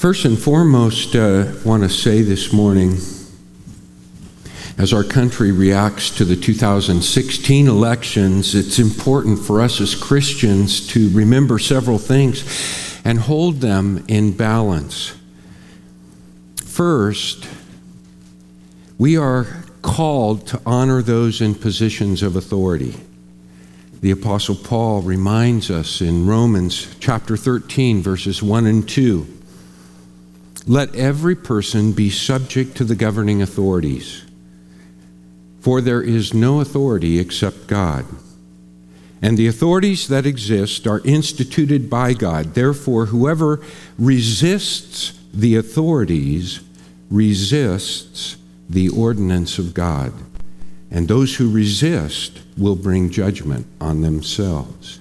First and foremost, uh, want to say this morning, as our country reacts to the 2016 elections, it's important for us as Christians to remember several things and hold them in balance. First, we are called to honor those in positions of authority. The Apostle Paul reminds us in Romans chapter 13, verses 1 and 2 let every person be subject to the governing authorities, for there is no authority except God. And the authorities that exist are instituted by God. Therefore, whoever resists the authorities resists the ordinance of God. And those who resist will bring judgment on themselves.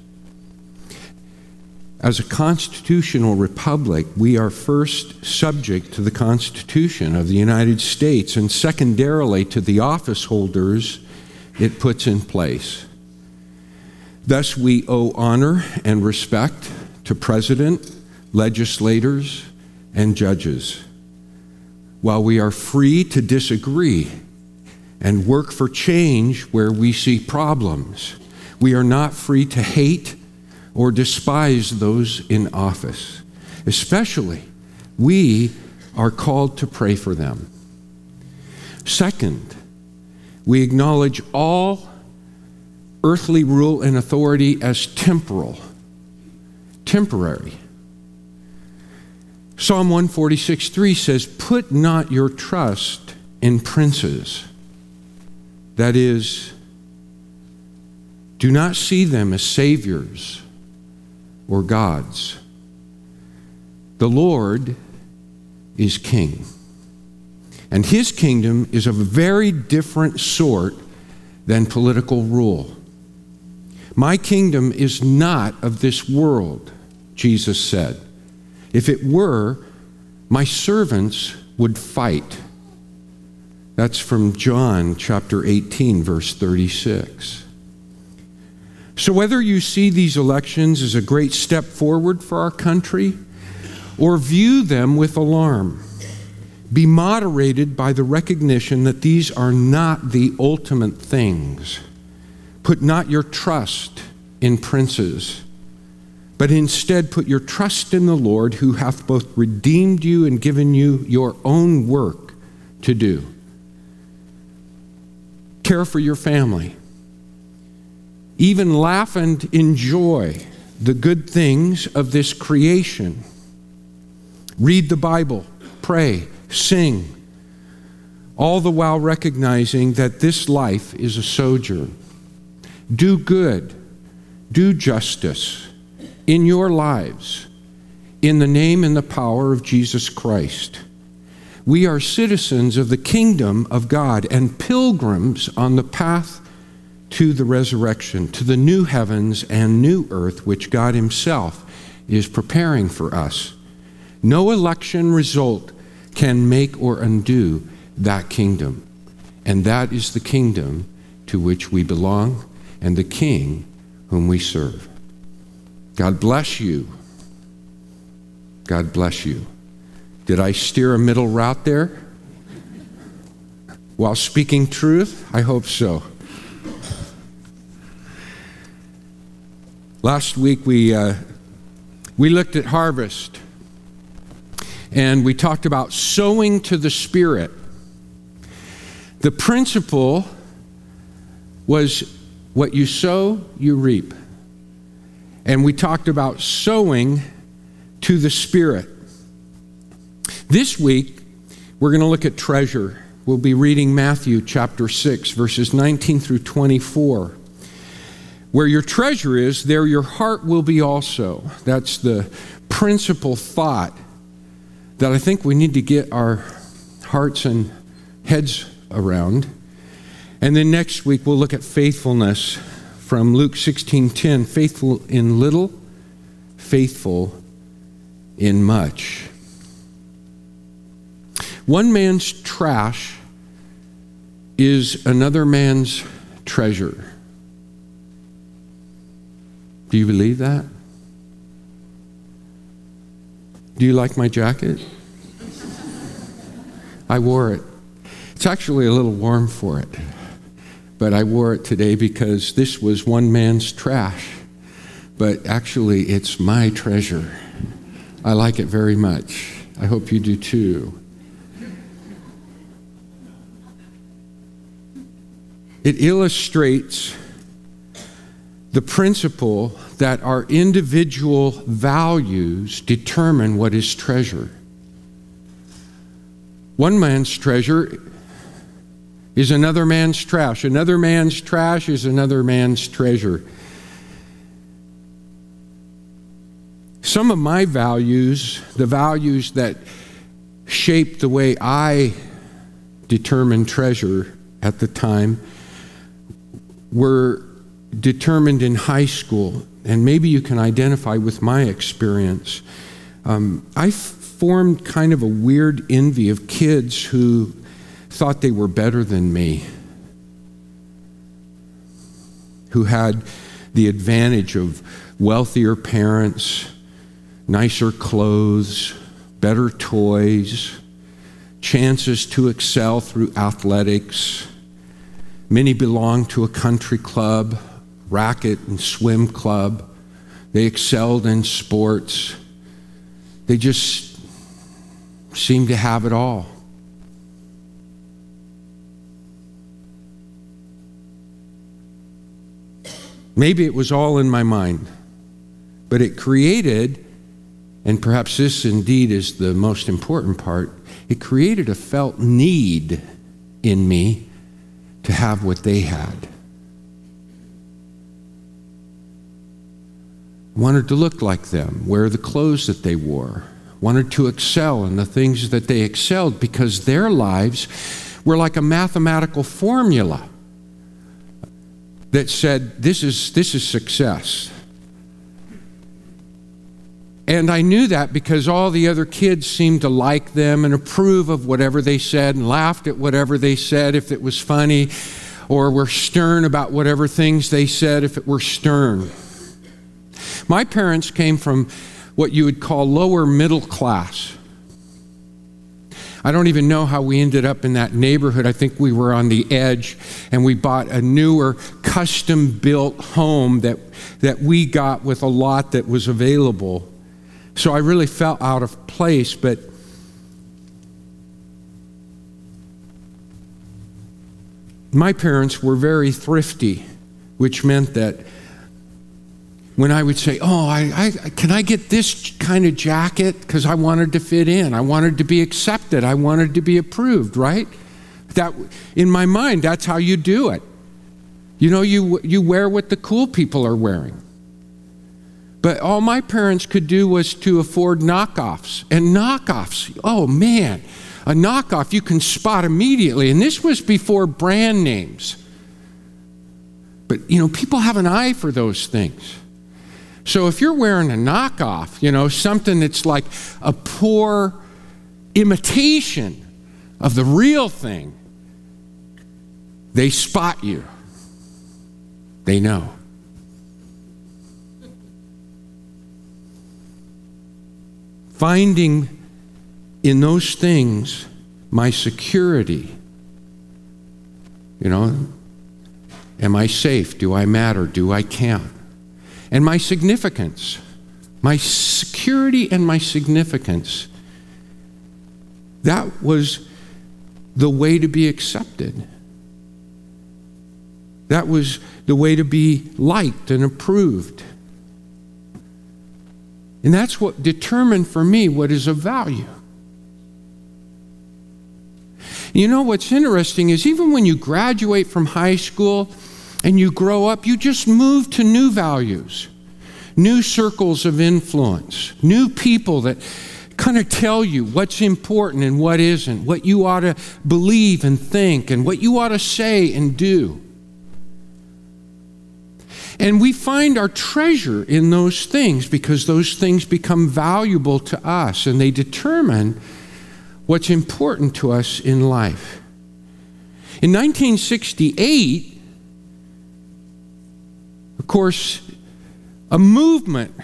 As a constitutional republic, we are first subject to the Constitution of the United States and secondarily to the office holders it puts in place. Thus, we owe honor and respect to president, legislators, and judges. While we are free to disagree and work for change where we see problems, we are not free to hate or despise those in office. Especially, we are called to pray for them. Second, we acknowledge all earthly rule and authority as temporal, temporary. Psalm 146 3 says, Put not your trust in princes. That is, do not see them as saviors or gods. The Lord is king. And his kingdom is of a very different sort than political rule. My kingdom is not of this world, Jesus said. If it were, my servants would fight. That's from John chapter 18, verse 36. So, whether you see these elections as a great step forward for our country or view them with alarm, be moderated by the recognition that these are not the ultimate things. Put not your trust in princes, but instead put your trust in the Lord who hath both redeemed you and given you your own work to do. Care for your family even laugh and enjoy the good things of this creation. Read the Bible, pray, sing, all the while recognizing that this life is a sojourn. Do good, do justice in your lives in the name and the power of Jesus Christ. We are citizens of the kingdom of God and pilgrims on the path to the resurrection, to the new heavens and new earth which God Himself is preparing for us. No election result can make or undo that kingdom. And that is the kingdom to which we belong and the King whom we serve. God bless you. God bless you. Did I steer a middle route there? While speaking truth? I hope so. Last week we, uh, we looked at harvest and we talked about sowing to the Spirit. The principle was what you sow, you reap. And we talked about sowing to the Spirit. This week, we're going to look at treasure. We'll be reading Matthew chapter 6, verses 19 through 24. Where your treasure is, there your heart will be also. That's the principal thought that I think we need to get our hearts and heads around. And then next week we'll look at faithfulness from Luke 16:10, faithful in little, faithful in much. One man's trash is another man's treasure. Do you believe that? Do you like my jacket? I wore it. It's actually a little warm for it, but I wore it today because this was one man's trash. But actually, it's my treasure. I like it very much. I hope you do too. It illustrates the principle that our individual values determine what is treasure. One man's treasure is another man's trash. Another man's trash is another man's treasure. Some of my values, the values that shape the way I determine treasure at the time, were determined in high school, and maybe you can identify with my experience. Um, I formed kind of a weird envy of kids who thought they were better than me, who had the advantage of wealthier parents, nicer clothes, better toys, chances to excel through athletics. Many belonged to a country club racket and swim club. They excelled in sports. They just seemed to have it all. Maybe it was all in my mind, but it created, and perhaps this indeed is the most important part, it created a felt need in me to have what they had. Wanted to look like them, wear the clothes that they wore, wanted to excel in the things that they excelled because their lives were like a mathematical formula that said, This is, this is success. And I knew that because all the other kids seemed to like them and approve of whatever they said and laughed at whatever they said if it was funny, or were stern about whatever things they said if it were stern. My parents came from what you would call lower middle class. I don't even know how we ended up in that neighborhood. I think we were on the edge and we bought a newer, custom built home that, that we got with a lot that was available. So I really felt out of place, but my parents were very thrifty, which meant that when I would say, Oh, I, I, can I get this kind of jacket? Because I wanted to fit in. I wanted to be accepted. I wanted to be approved, right? That, in my mind, that's how you do it. You know, you, you wear what the cool people are wearing. But all my parents could do was to afford knockoffs. And knockoffs, oh man, a knockoff you can spot immediately. And this was before brand names. But, you know, people have an eye for those things. So if you're wearing a knockoff, you know, something that's like a poor imitation of the real thing, they spot you. They know. Finding in those things my security. You know, am I safe? Do I matter? Do I count? And my significance, my security and my significance. That was the way to be accepted. That was the way to be liked and approved. And that's what determined for me what is of value. You know what's interesting is even when you graduate from high school, and you grow up, you just move to new values, new circles of influence, new people that kind of tell you what's important and what isn't, what you ought to believe and think, and what you ought to say and do. And we find our treasure in those things because those things become valuable to us and they determine what's important to us in life. In 1968, course, a movement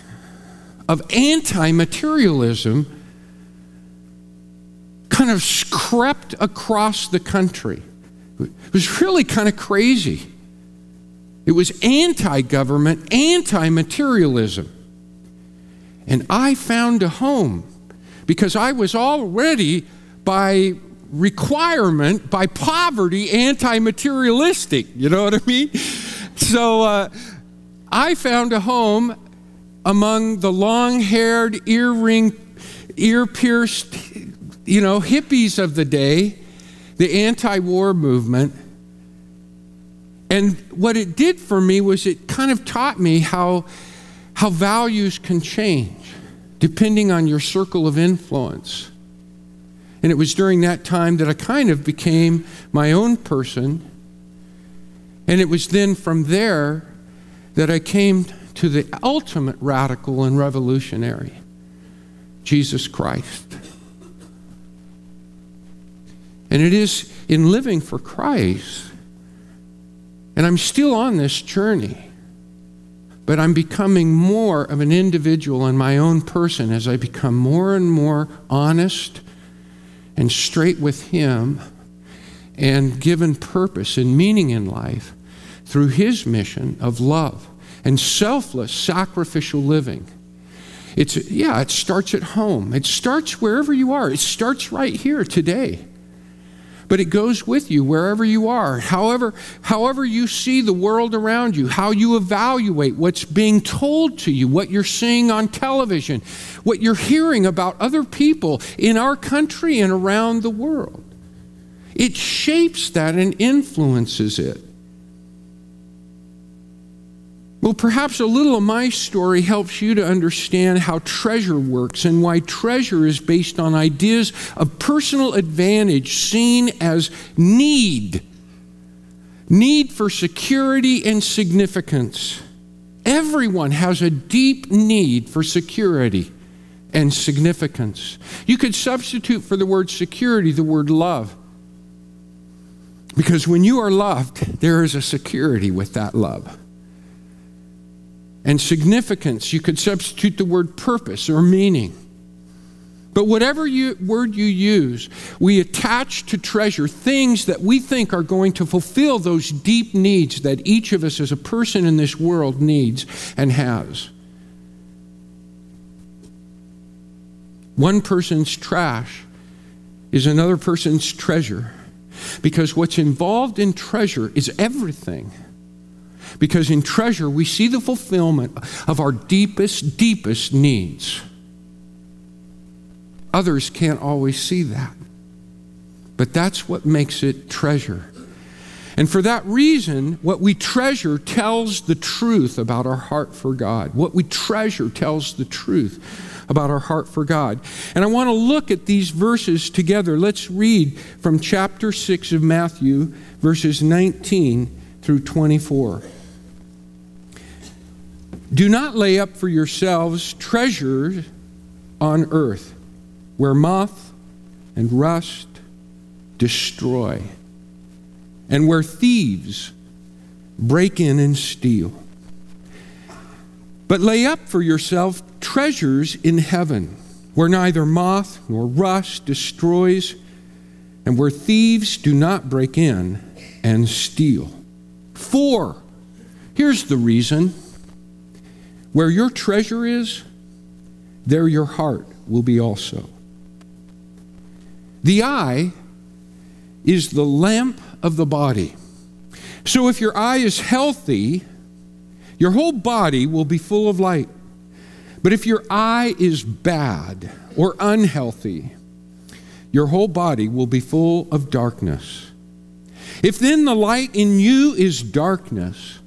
of anti materialism kind of crept across the country. It was really kind of crazy. It was anti government, anti materialism. And I found a home because I was already, by requirement, by poverty, anti materialistic. You know what I mean? So uh, I found a home among the long haired, ear ring, ear pierced, you know, hippies of the day, the anti war movement. And what it did for me was it kind of taught me how, how values can change depending on your circle of influence. And it was during that time that I kind of became my own person. And it was then from there that I came to the ultimate radical and revolutionary Jesus Christ. And it is in living for Christ, and I'm still on this journey, but I'm becoming more of an individual in my own person as I become more and more honest and straight with Him and given purpose and meaning in life through His mission of love and selfless sacrificial living. It's, yeah, it starts at home. It starts wherever you are. It starts right here today. But it goes with you wherever you are. However, however you see the world around you, how you evaluate what's being told to you, what you're seeing on television, what you're hearing about other people in our country and around the world. It shapes that and influences it. Well, perhaps a little of my story helps you to understand how treasure works and why treasure is based on ideas of personal advantage seen as need. Need for security and significance. Everyone has a deep need for security and significance. You could substitute for the word security the word love. Because when you are loved, there is a security with that love and significance. You could substitute the word purpose or meaning. But whatever you, word you use, we attach to treasure things that we think are going to fulfill those deep needs that each of us as a person in this world needs and has. One person's trash is another person's treasure because what's involved in treasure is everything. Because in treasure, we see the fulfillment of our deepest, deepest needs. Others can't always see that. But that's what makes it treasure. And for that reason, what we treasure tells the truth about our heart for God. What we treasure tells the truth about our heart for God. And I want to look at these verses together. Let's read from chapter 6 of Matthew, verses 19 through 24. Do not lay up for yourselves treasures on earth where moth and rust destroy and where thieves break in and steal. But lay up for yourself treasures in heaven where neither moth nor rust destroys and where thieves do not break in and steal. For, here's the reason where your treasure is, there your heart will be also. The eye is the lamp of the body. So if your eye is healthy, your whole body will be full of light. But if your eye is bad or unhealthy, your whole body will be full of darkness. If then the light in you is darkness,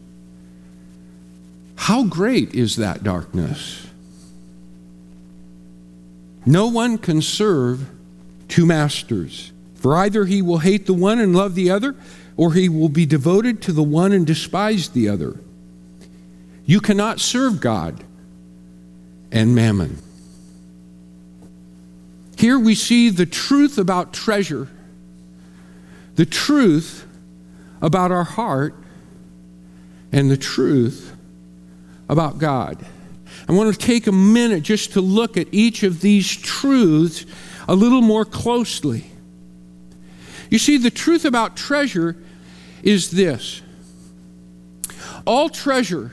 how great is that darkness? No one can serve two masters, for either he will hate the one and love the other, or he will be devoted to the one and despise the other. You cannot serve God and mammon. Here we see the truth about treasure, the truth about our heart, and the truth about God. I want to take a minute just to look at each of these truths a little more closely. You see, the truth about treasure is this all treasure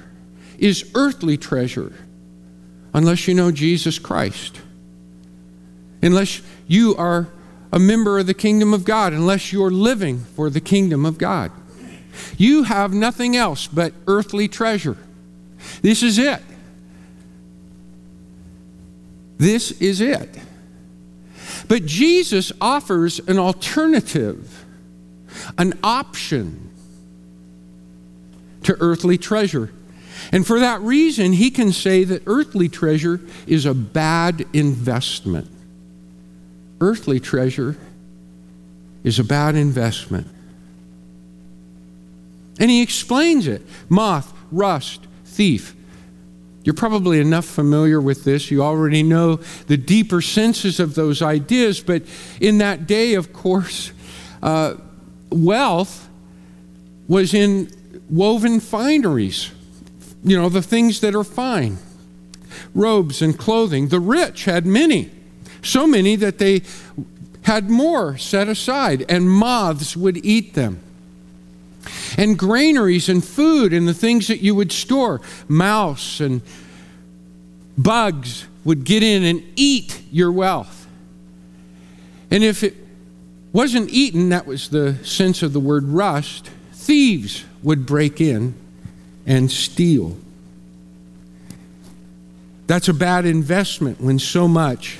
is earthly treasure unless you know Jesus Christ, unless you are a member of the kingdom of God, unless you're living for the kingdom of God. You have nothing else but earthly treasure. This is it. This is it. But Jesus offers an alternative, an option to earthly treasure. And for that reason, he can say that earthly treasure is a bad investment. Earthly treasure is a bad investment. And he explains it moth, rust, thief. You're probably enough familiar with this. You already know the deeper senses of those ideas. But in that day, of course, uh, wealth was in woven fineries, you know, the things that are fine robes and clothing. The rich had many, so many that they had more set aside, and moths would eat them and granaries and food and the things that you would store. Mouse and bugs would get in and eat your wealth. And if it wasn't eaten, that was the sense of the word rust, thieves would break in and steal. That's a bad investment when so much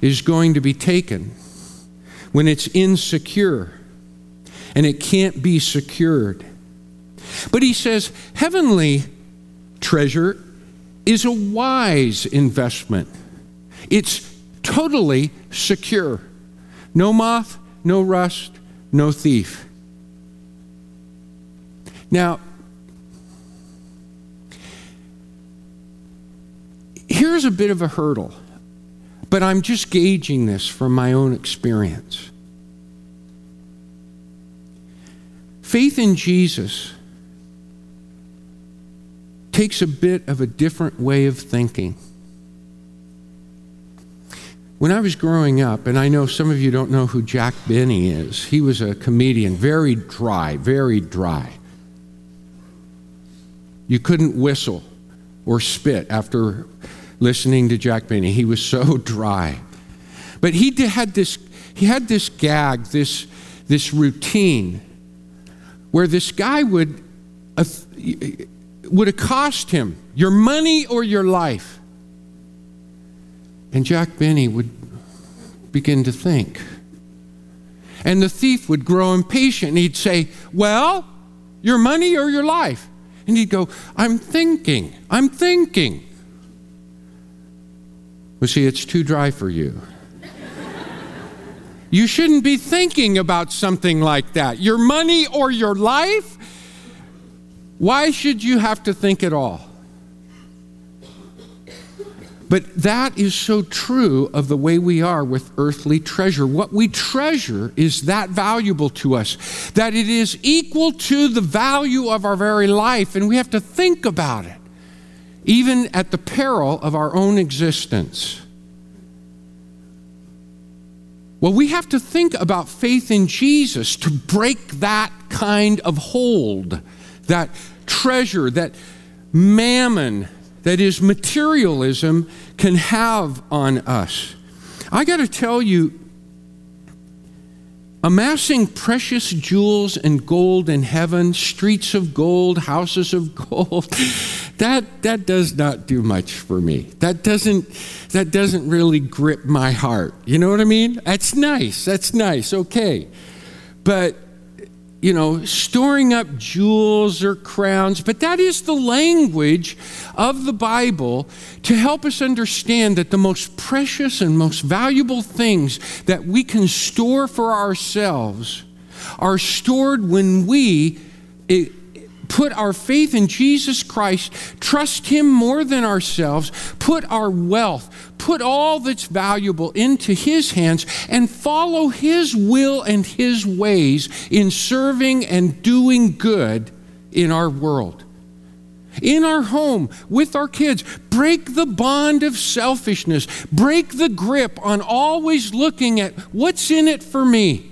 is going to be taken, when it's insecure and it can't be secured. But he says, heavenly treasure is a wise investment. It's totally secure. No moth, no rust, no thief. Now, here's a bit of a hurdle, but I'm just gauging this from my own experience. Faith in Jesus takes a bit of a different way of thinking. When I was growing up, and I know some of you don't know who Jack Benny is, he was a comedian, very dry, very dry. You couldn't whistle or spit after listening to Jack Benny. He was so dry. But he had this, he had this gag, this, this routine where this guy would, uh, would accost him your money or your life. And Jack Benny would begin to think. And the thief would grow impatient he'd say, Well, your money or your life? And he'd go, I'm thinking, I'm thinking. Well, see, it's too dry for you. You shouldn't be thinking about something like that. Your money or your life? Why should you have to think at all? But that is so true of the way we are with earthly treasure. What we treasure is that valuable to us, that it is equal to the value of our very life, and we have to think about it, even at the peril of our own existence. Well, we have to think about faith in Jesus to break that kind of hold, that treasure, that mammon, that is materialism, can have on us. I got to tell you, amassing precious jewels and gold in heaven, streets of gold, houses of gold, that, that does not do much for me. That doesn't, that doesn't really grip my heart. You know what I mean? That's nice. That's nice. Okay. But, you know, storing up jewels or crowns, but that is the language of the Bible to help us understand that the most precious and most valuable things that we can store for ourselves are stored when we put our faith in Jesus Christ, trust Him more than ourselves, put our wealth, put all that's valuable into His hands, and follow His will and His ways in serving and doing good in our world. in our home with our kids. Break the bond of selfishness. Break the grip on always looking at what's in it for me.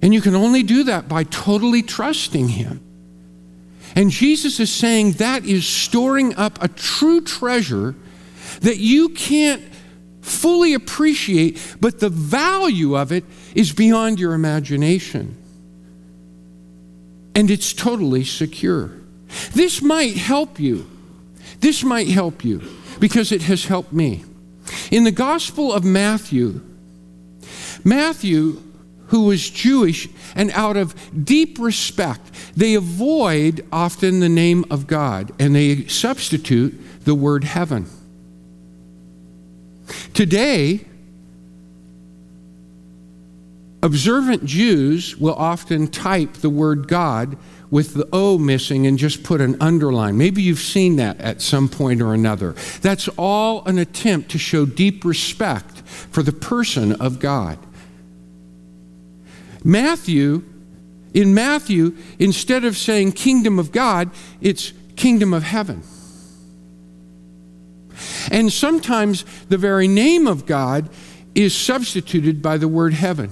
And you can only do that by totally trusting Him. And Jesus is saying that is storing up a true treasure that you can't fully appreciate, but the value of it is beyond your imagination. And it's totally secure. This might help you. This might help you because it has helped me. In the Gospel of Matthew, Matthew, who was Jewish, and out of deep respect, they avoid often the name of God and they substitute the word heaven. Today, observant Jews will often type the word God with the O missing and just put an underline. Maybe you've seen that at some point or another. That's all an attempt to show deep respect for the person of God. Matthew, in Matthew, instead of saying kingdom of God, it's kingdom of heaven. And sometimes the very name of God is substituted by the word heaven.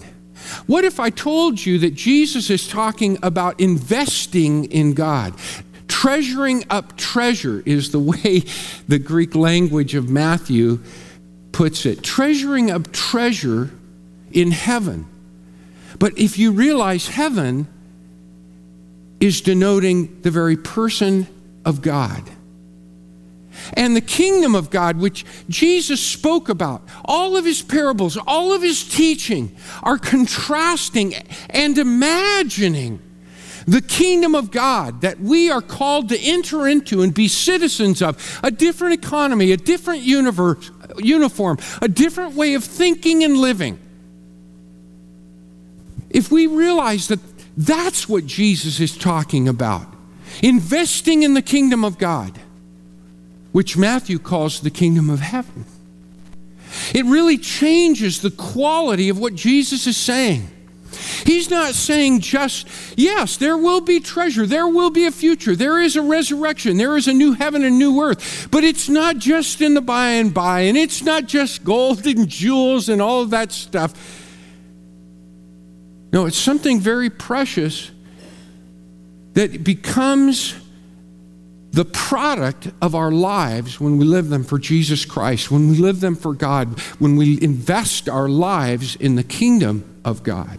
What if I told you that Jesus is talking about investing in God? Treasuring up treasure is the way the Greek language of Matthew puts it. Treasuring up treasure in heaven. But if you realize heaven is denoting the very person of God and the kingdom of God, which Jesus spoke about. All of his parables, all of his teaching are contrasting and imagining the kingdom of God that we are called to enter into and be citizens of a different economy, a different universe, uniform, a different way of thinking and living. If we realize that that's what Jesus is talking about, investing in the kingdom of God which Matthew calls the kingdom of heaven. It really changes the quality of what Jesus is saying. He's not saying just, yes, there will be treasure, there will be a future, there is a resurrection, there is a new heaven and new earth, but it's not just in the by and by, and it's not just gold and jewels and all of that stuff. No, it's something very precious that becomes the product of our lives when we live them for Jesus Christ, when we live them for God, when we invest our lives in the kingdom of God.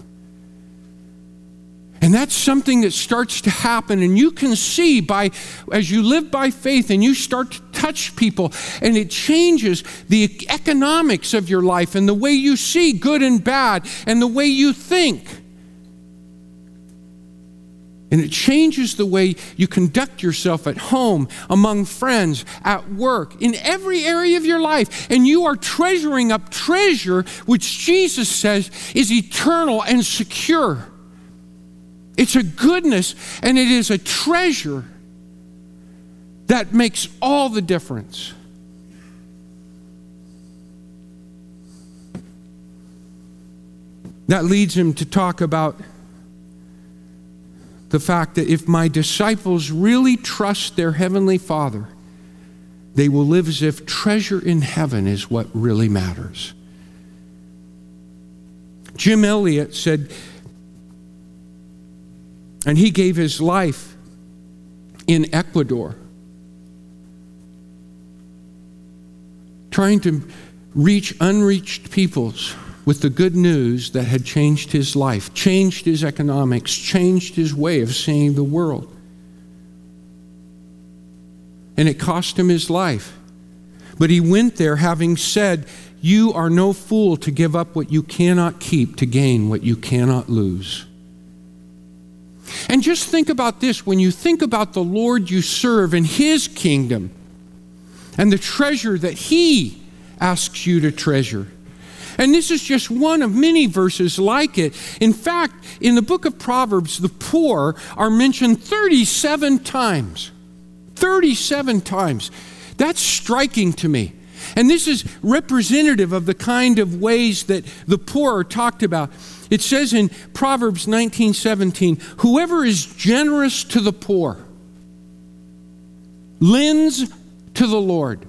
And that's something that starts to happen, and you can see by as you live by faith and you start to touch people, and it changes the economics of your life and the way you see good and bad and the way you think. And it changes the way you conduct yourself at home, among friends, at work, in every area of your life. And you are treasuring up treasure, which Jesus says is eternal and secure. It's a goodness and it is a treasure that makes all the difference. That leads him to talk about the fact that if my disciples really trust their Heavenly Father, they will live as if treasure in heaven is what really matters. Jim Elliot said, and he gave his life in Ecuador, trying to reach unreached peoples with the good news that had changed his life, changed his economics, changed his way of seeing the world. And it cost him his life. But he went there having said, You are no fool to give up what you cannot keep to gain what you cannot lose. And just think about this when you think about the Lord you serve and his kingdom and the treasure that he asks you to treasure. And this is just one of many verses like it. In fact, in the book of Proverbs, the poor are mentioned 37 times. 37 times. That's striking to me. And this is representative of the kind of ways that the poor are talked about. It says in Proverbs 19:17, "Whoever is generous to the poor lends to the Lord.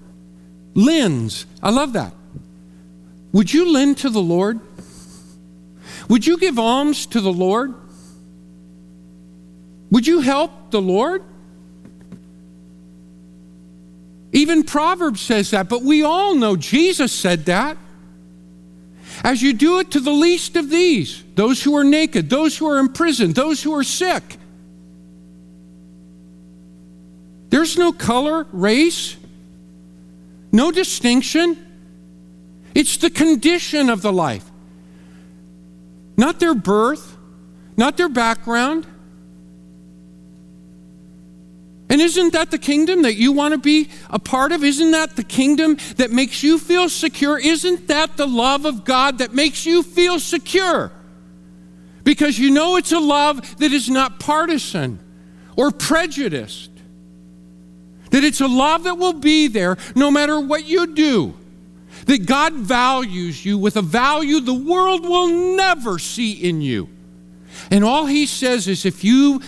Lends. I love that. Would you lend to the Lord? Would you give alms to the Lord? Would you help the Lord? Even Proverbs says that, but we all know Jesus said that. As you do it to the least of these, those who are naked, those who are in prison, those who are sick. There's no color, race, no distinction. It's the condition of the life, not their birth, not their background. And isn't that the kingdom that you want to be a part of? Isn't that the kingdom that makes you feel secure? Isn't that the love of God that makes you feel secure? Because you know it's a love that is not partisan or prejudiced. That it's a love that will be there no matter what you do. That God values you with a value the world will never see in you. And all He says is if you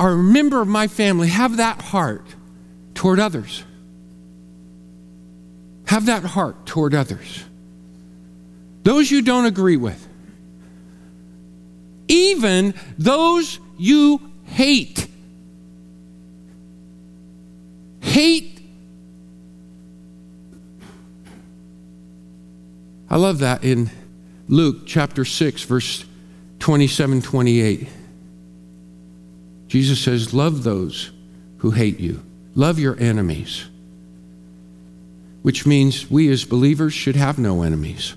are a member of my family, have that heart toward others. Have that heart toward others. Those you don't agree with. Even those you hate. Hate. I love that in Luke chapter 6, verse 27 28. Jesus says, Love those who hate you, love your enemies, which means we as believers should have no enemies.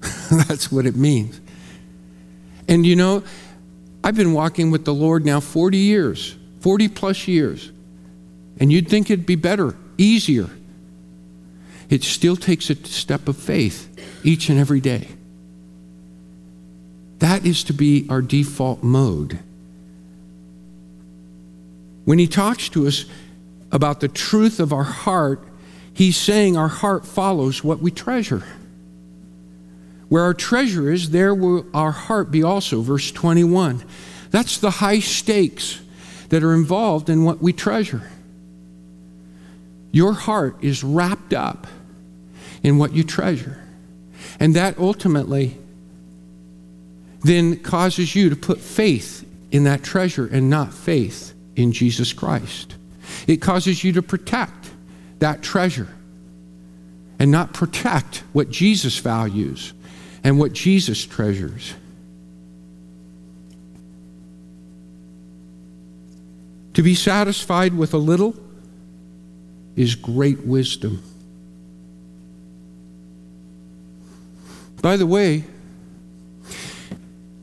That's what it means. And you know, I've been walking with the Lord now 40 years, 40 plus years. And you'd think it'd be better, easier. It still takes a step of faith each and every day. That is to be our default mode. When he talks to us about the truth of our heart, he's saying our heart follows what we treasure. Where our treasure is, there will our heart be also. Verse 21. That's the high stakes that are involved in what we treasure. Your heart is wrapped up in what you treasure. And that ultimately then causes you to put faith in that treasure and not faith in Jesus Christ. It causes you to protect that treasure and not protect what Jesus values and what Jesus treasures. To be satisfied with a little is great wisdom. By the way,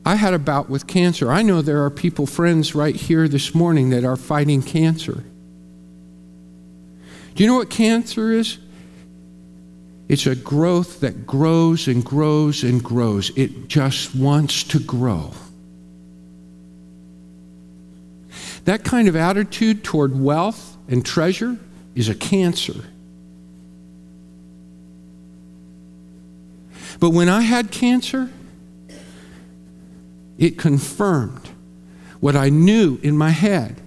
I had a bout with cancer. I know there are people, friends, right here this morning that are fighting cancer. Do you know what cancer is? It's a growth that grows and grows and grows. It just wants to grow. That kind of attitude toward wealth and treasure is a cancer. But when I had cancer, it confirmed what I knew in my head.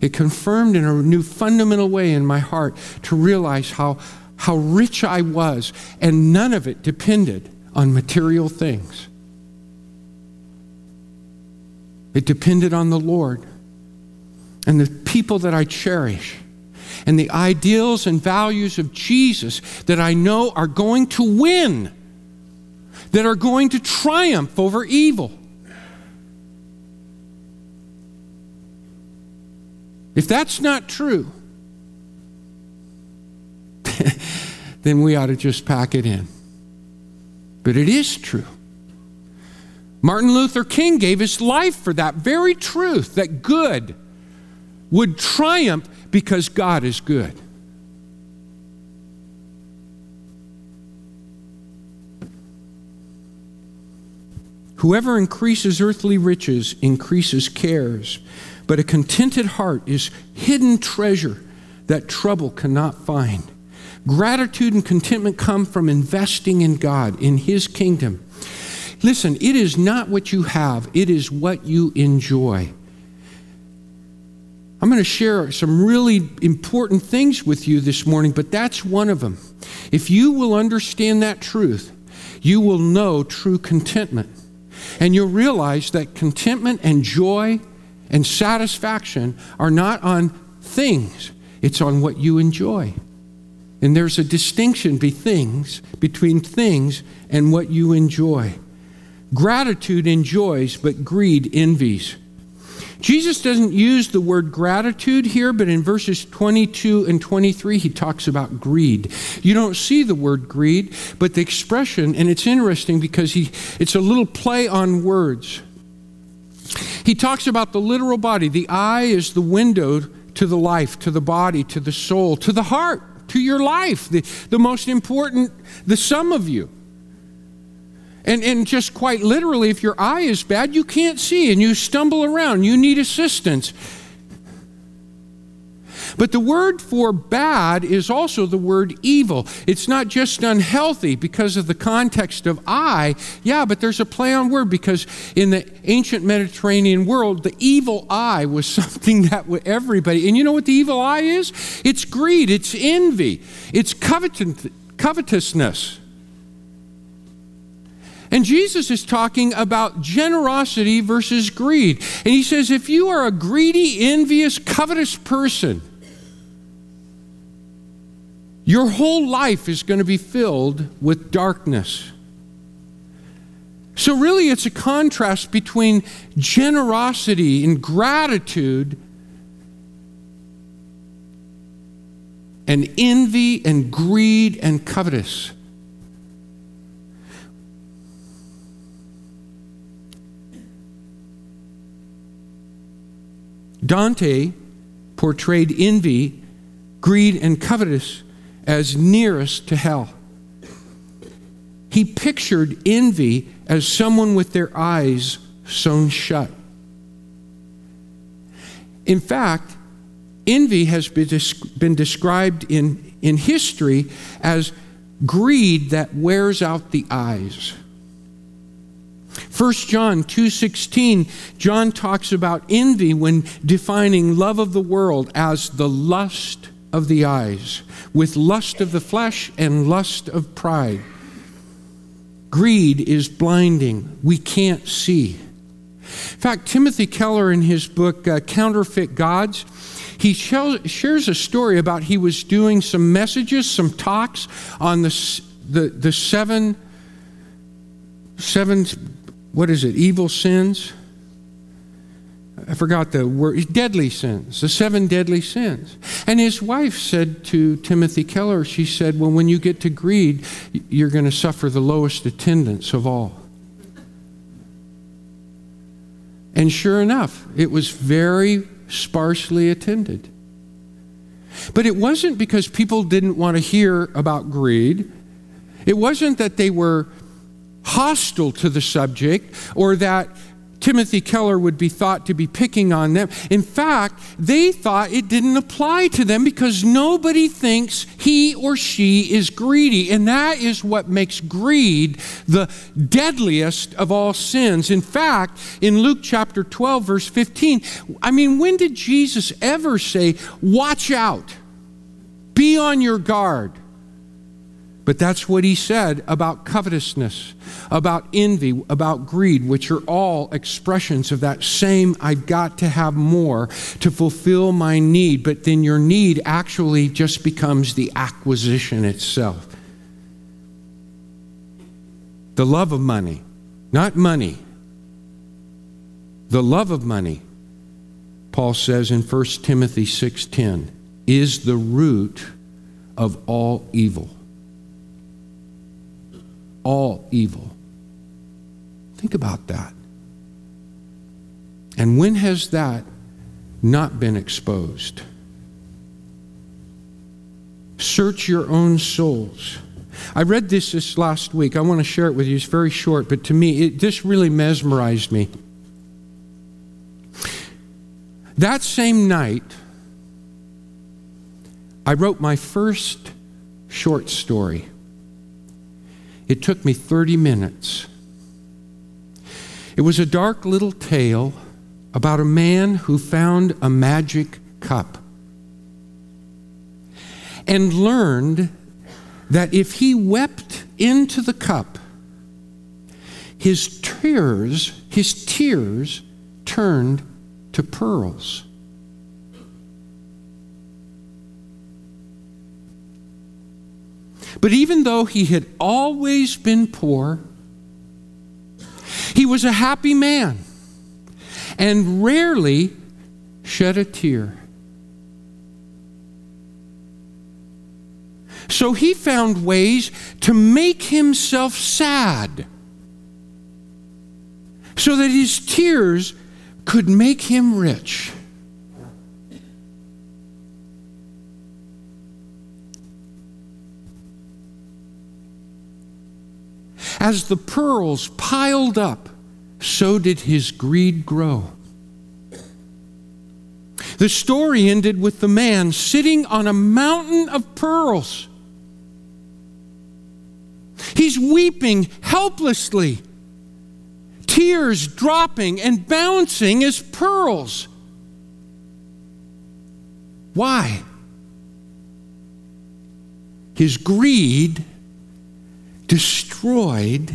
It confirmed in a new fundamental way in my heart to realize how, how rich I was, and none of it depended on material things. It depended on the Lord and the people that I cherish and the ideals and values of Jesus that I know are going to win, that are going to triumph over evil. If that's not true, then we ought to just pack it in. But it is true. Martin Luther King gave his life for that very truth that good would triumph because God is good. Whoever increases earthly riches increases cares. But a contented heart is hidden treasure that trouble cannot find. Gratitude and contentment come from investing in God, in His kingdom. Listen, it is not what you have, it is what you enjoy. I'm going to share some really important things with you this morning, but that's one of them. If you will understand that truth, you will know true contentment. And you'll realize that contentment and joy and satisfaction are not on things, it's on what you enjoy. And there's a distinction be things, between things and what you enjoy. Gratitude enjoys, but greed envies. Jesus doesn't use the word gratitude here, but in verses 22 and 23, he talks about greed. You don't see the word greed, but the expression, and it's interesting because he, it's a little play on words. He talks about the literal body. The eye is the window to the life, to the body, to the soul, to the heart, to your life, the, the most important, the sum of you. And, and just quite literally, if your eye is bad, you can't see and you stumble around. You need assistance. But the word for bad is also the word evil. It's not just unhealthy because of the context of eye. Yeah, but there's a play on word because in the ancient Mediterranean world, the evil eye was something that everybody, and you know what the evil eye is? It's greed, it's envy, it's covetousness. And Jesus is talking about generosity versus greed. And he says, if you are a greedy, envious, covetous person, your whole life is going to be filled with darkness. So, really, it's a contrast between generosity and gratitude and envy and greed and covetous. Dante portrayed envy, greed, and covetous as nearest to hell. He pictured envy as someone with their eyes sewn shut. In fact, envy has been described in, in history as greed that wears out the eyes. 1 John 2:16 John talks about envy when defining love of the world as the lust of the eyes with lust of the flesh and lust of pride. Greed is blinding. We can't see. In fact, Timothy Keller in his book uh, Counterfeit Gods he shares a story about he was doing some messages, some talks on the, the, the seven, seven what is it, evil sins? I forgot the word, deadly sins, the seven deadly sins. And his wife said to Timothy Keller, she said, Well, when you get to greed, you're going to suffer the lowest attendance of all. And sure enough, it was very sparsely attended. But it wasn't because people didn't want to hear about greed. It wasn't that they were hostile to the subject or that Timothy Keller would be thought to be picking on them. In fact, they thought it didn't apply to them because nobody thinks he or she is greedy. And that is what makes greed the deadliest of all sins. In fact, in Luke chapter 12, verse 15, I mean, when did Jesus ever say, Watch out, be on your guard? But that's what he said about covetousness, about envy, about greed, which are all expressions of that same I've got to have more to fulfill my need. But then your need actually just becomes the acquisition itself. The love of money, not money. The love of money, Paul says in 1 Timothy 6:10, is the root of all evil all evil. Think about that. And when has that not been exposed? Search your own souls. I read this this last week. I want to share it with you. It's very short, but to me, it just really mesmerized me. That same night, I wrote my first short story. It took me 30 minutes. It was a dark little tale about a man who found a magic cup and learned that if he wept into the cup, his tears, his tears turned to pearls. But even though he had always been poor, he was a happy man and rarely shed a tear. So he found ways to make himself sad so that his tears could make him rich. As the pearls piled up, so did his greed grow. The story ended with the man sitting on a mountain of pearls. He's weeping helplessly, tears dropping and bouncing as pearls. Why? His greed destroyed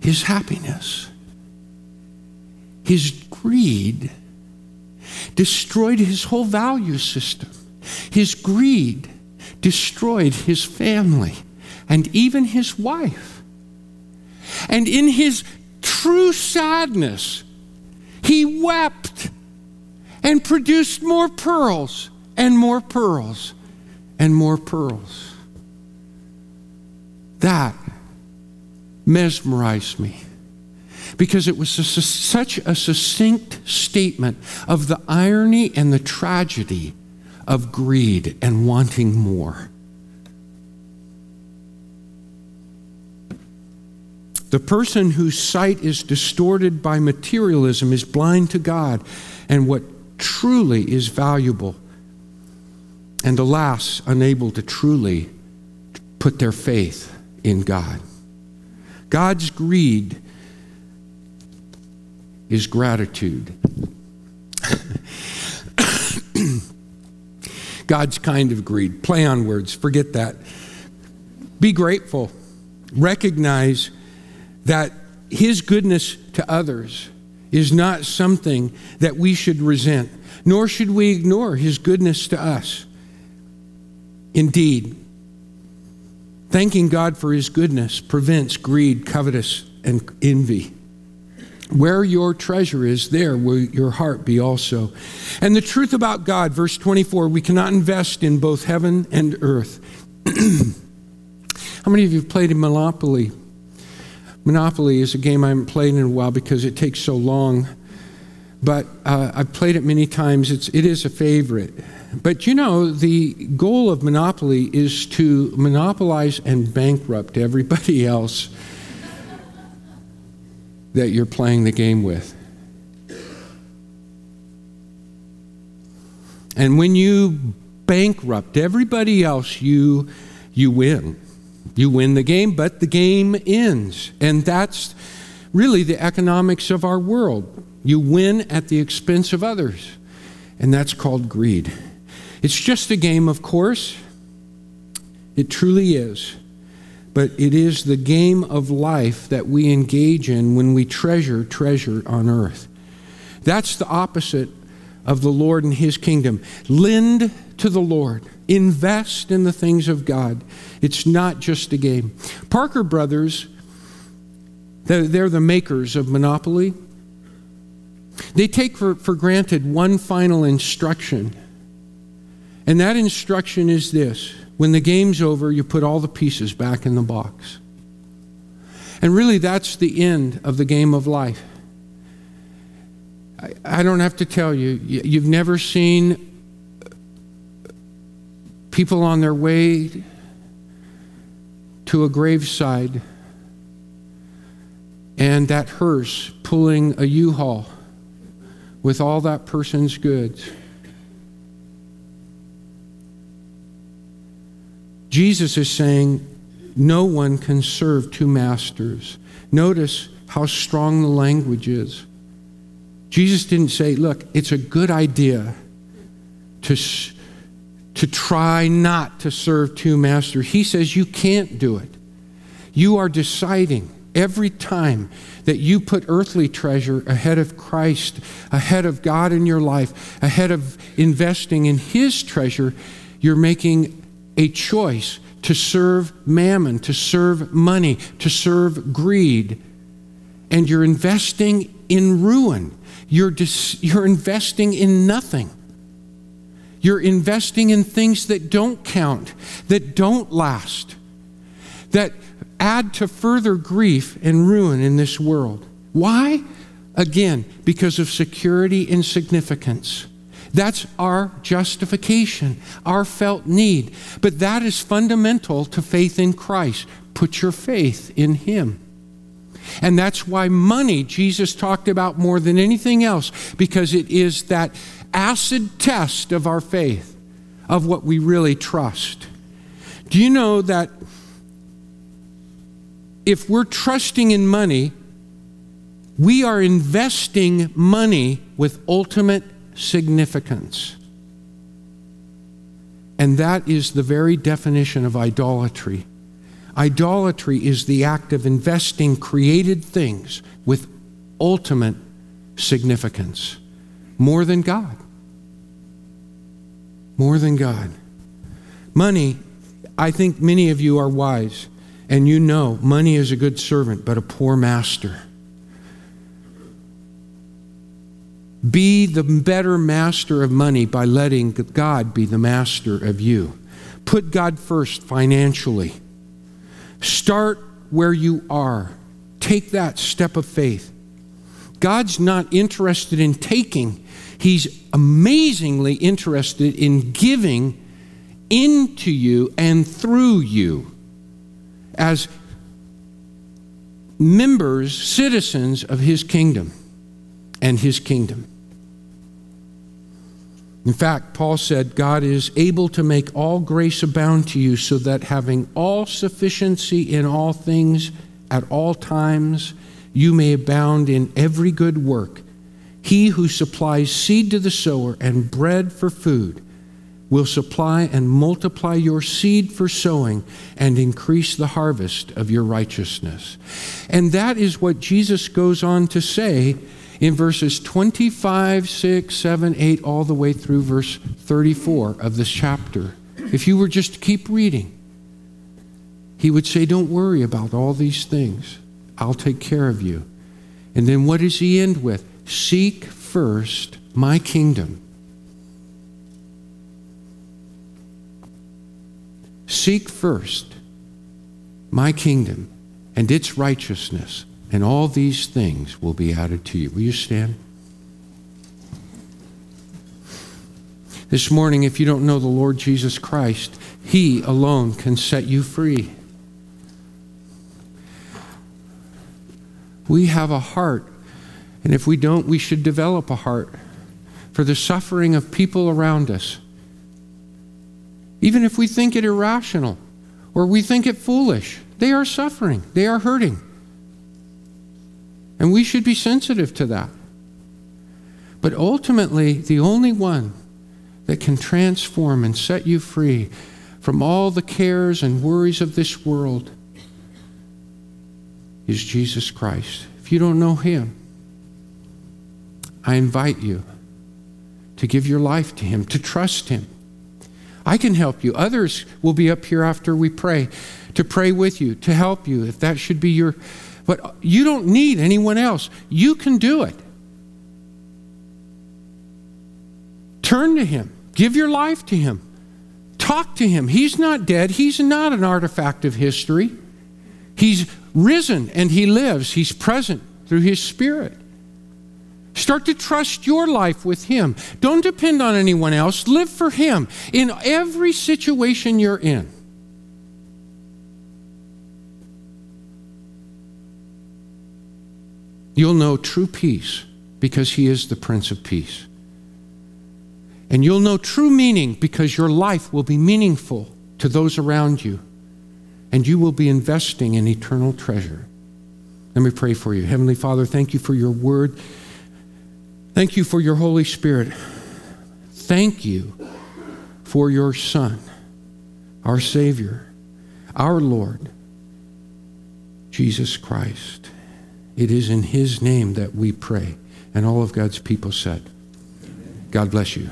his happiness. His greed destroyed his whole value system. His greed destroyed his family and even his wife. And in his true sadness, he wept and produced more pearls and more pearls and more pearls. That mesmerized me because it was a, such a succinct statement of the irony and the tragedy of greed and wanting more. The person whose sight is distorted by materialism is blind to God and what truly is valuable, and alas, unable to truly put their faith in God. God's greed is gratitude. God's kind of greed. Play on words, forget that. Be grateful. Recognize that His goodness to others is not something that we should resent, nor should we ignore His goodness to us. Indeed, Thanking God for his goodness prevents greed, covetous, and envy. Where your treasure is, there will your heart be also. And the truth about God, verse 24, we cannot invest in both heaven and earth. How many of you have played in Monopoly? Monopoly is a game I haven't played in a while because it takes so long. But uh, I've played it many times. It's, it is a favorite. But you know, the goal of monopoly is to monopolize and bankrupt everybody else that you're playing the game with. And when you bankrupt everybody else, you, you win. You win the game, but the game ends. And that's really the economics of our world. You win at the expense of others, and that's called greed. It's just a game, of course. It truly is. But it is the game of life that we engage in when we treasure treasure on earth. That's the opposite of the Lord and His kingdom. Lend to the Lord, invest in the things of God. It's not just a game. Parker Brothers, they're the makers of Monopoly. They take for, for granted one final instruction and that instruction is this when the game's over, you put all the pieces back in the box. And really, that's the end of the game of life. I, I don't have to tell you, you've never seen people on their way to a graveside and that hearse pulling a U haul with all that person's goods. Jesus is saying, no one can serve two masters. Notice how strong the language is. Jesus didn't say, look, it's a good idea to, to try not to serve two masters. He says you can't do it. You are deciding every time that you put earthly treasure ahead of Christ, ahead of God in your life, ahead of investing in His treasure, you're making a choice to serve mammon, to serve money, to serve greed. And you're investing in ruin. You're, dis- you're investing in nothing. You're investing in things that don't count, that don't last, that add to further grief and ruin in this world. Why? Again, because of security and significance. That's our justification, our felt need. But that is fundamental to faith in Christ. Put your faith in Him. And that's why money, Jesus talked about more than anything else, because it is that acid test of our faith, of what we really trust. Do you know that if we're trusting in money, we are investing money with ultimate significance. And that is the very definition of idolatry. Idolatry is the act of investing created things with ultimate significance, more than God. More than God. Money, I think many of you are wise. And you know, money is a good servant, but a poor master. Be the better master of money by letting God be the master of you. Put God first financially. Start where you are. Take that step of faith. God's not interested in taking, He's amazingly interested in giving into you and through you as members, citizens of his kingdom and his kingdom. In fact, Paul said, God is able to make all grace abound to you, so that having all sufficiency in all things at all times, you may abound in every good work. He who supplies seed to the sower and bread for food will supply and multiply your seed for sowing and increase the harvest of your righteousness. And that is what Jesus goes on to say in verses 25, 6, 7, 8, all the way through verse 34 of this chapter. If you were just to keep reading, he would say, Don't worry about all these things. I'll take care of you. And then what does he end with? Seek first my kingdom Seek first my kingdom and its righteousness, and all these things will be added to you. Will you stand? This morning, if you don't know the Lord Jesus Christ, He alone can set you free. We have a heart, and if we don't, we should develop a heart for the suffering of people around us even if we think it irrational or we think it foolish, they are suffering, they are hurting. And we should be sensitive to that. But ultimately, the only one that can transform and set you free from all the cares and worries of this world is Jesus Christ. If you don't know him, I invite you to give your life to him, to trust him. I can help you. Others will be up here after we pray to pray with you, to help you, if that should be your. But you don't need anyone else. You can do it. Turn to Him, give your life to Him, talk to Him. He's not dead, He's not an artifact of history. He's risen and He lives, He's present through His Spirit. Start to trust your life with Him. Don't depend on anyone else. Live for Him in every situation you're in. You'll know true peace because He is the Prince of Peace. And you'll know true meaning because your life will be meaningful to those around you. And you will be investing in eternal treasure. Let me pray for you. Heavenly Father, thank you for your word. Thank you for your Holy Spirit. Thank you for your Son, our Savior, our Lord, Jesus Christ. It is in His name that we pray. And all of God's people said, God bless you.